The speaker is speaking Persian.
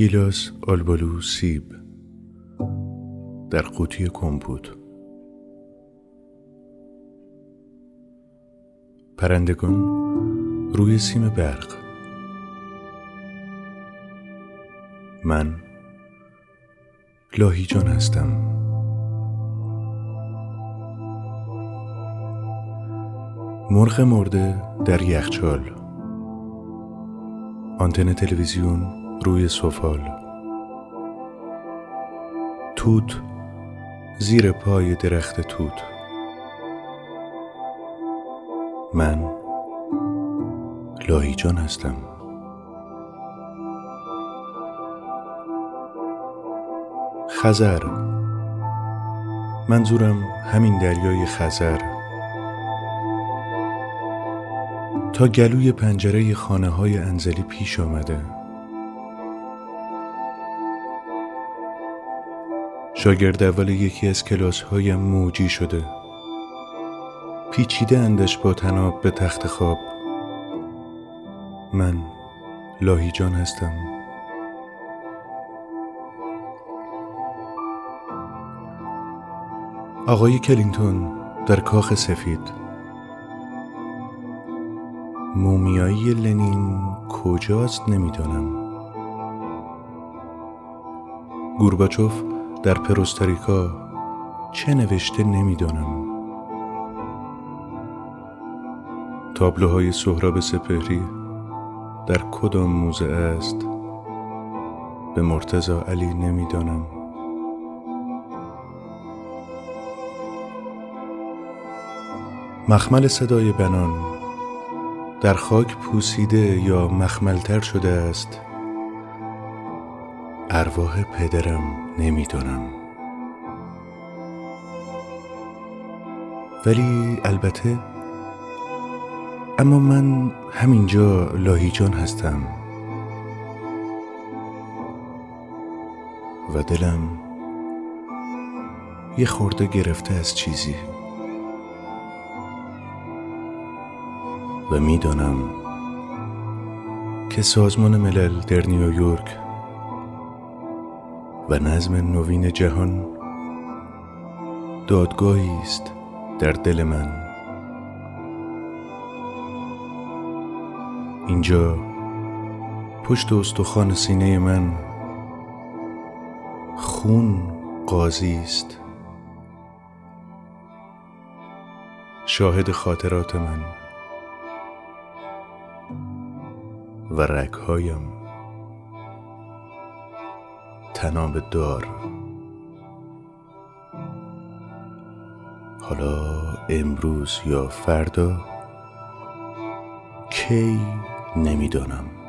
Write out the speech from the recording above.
گیلاس آلبالو سیب در قوطی کمپوت. پرندگان روی سیم برق. من لاهیجان هستم. مرغ مرده در یخچال. آنتن تلویزیون روی سفال توت زیر پای درخت توت. من لاهیجان هستم. خزر. منظورم همین دریای خزر. تا گلوی پنجره خانه های انزلی پیش آمده. شاگرد اول یکی از کلاس های موجی شده. پیچیده اندش با تناب به تخت خواب. من لاهیجان هستم. آقای کلینتون در کاخ سفید. مومیایی لنین کجاست نمی‌دانم. گورباچوف در پروستاریکا چه نوشته نمی‌دانم. تابلوهای سهراب سپهری در کدام موزه است؟ به مرتزا علی نمی‌دانم. مخمل صدای بنان در خاک پوسیده یا مخملتر شده است؟ ارواح پدرم نمی‌دانم. ولی البته اما من همینجا لاهیجان هستم. و دلم یه خورده گرفته از چیزی. و می‌دانم که سازمان ملل در نیویورک و نظم نوین جهان دادگاهی است در دل من. اینجا پشت استخوان سینه من خون قاضی است. شاهد خاطرات من و رگهایم. تناب دار. حالا امروز یا فردا کی نمی‌دانم.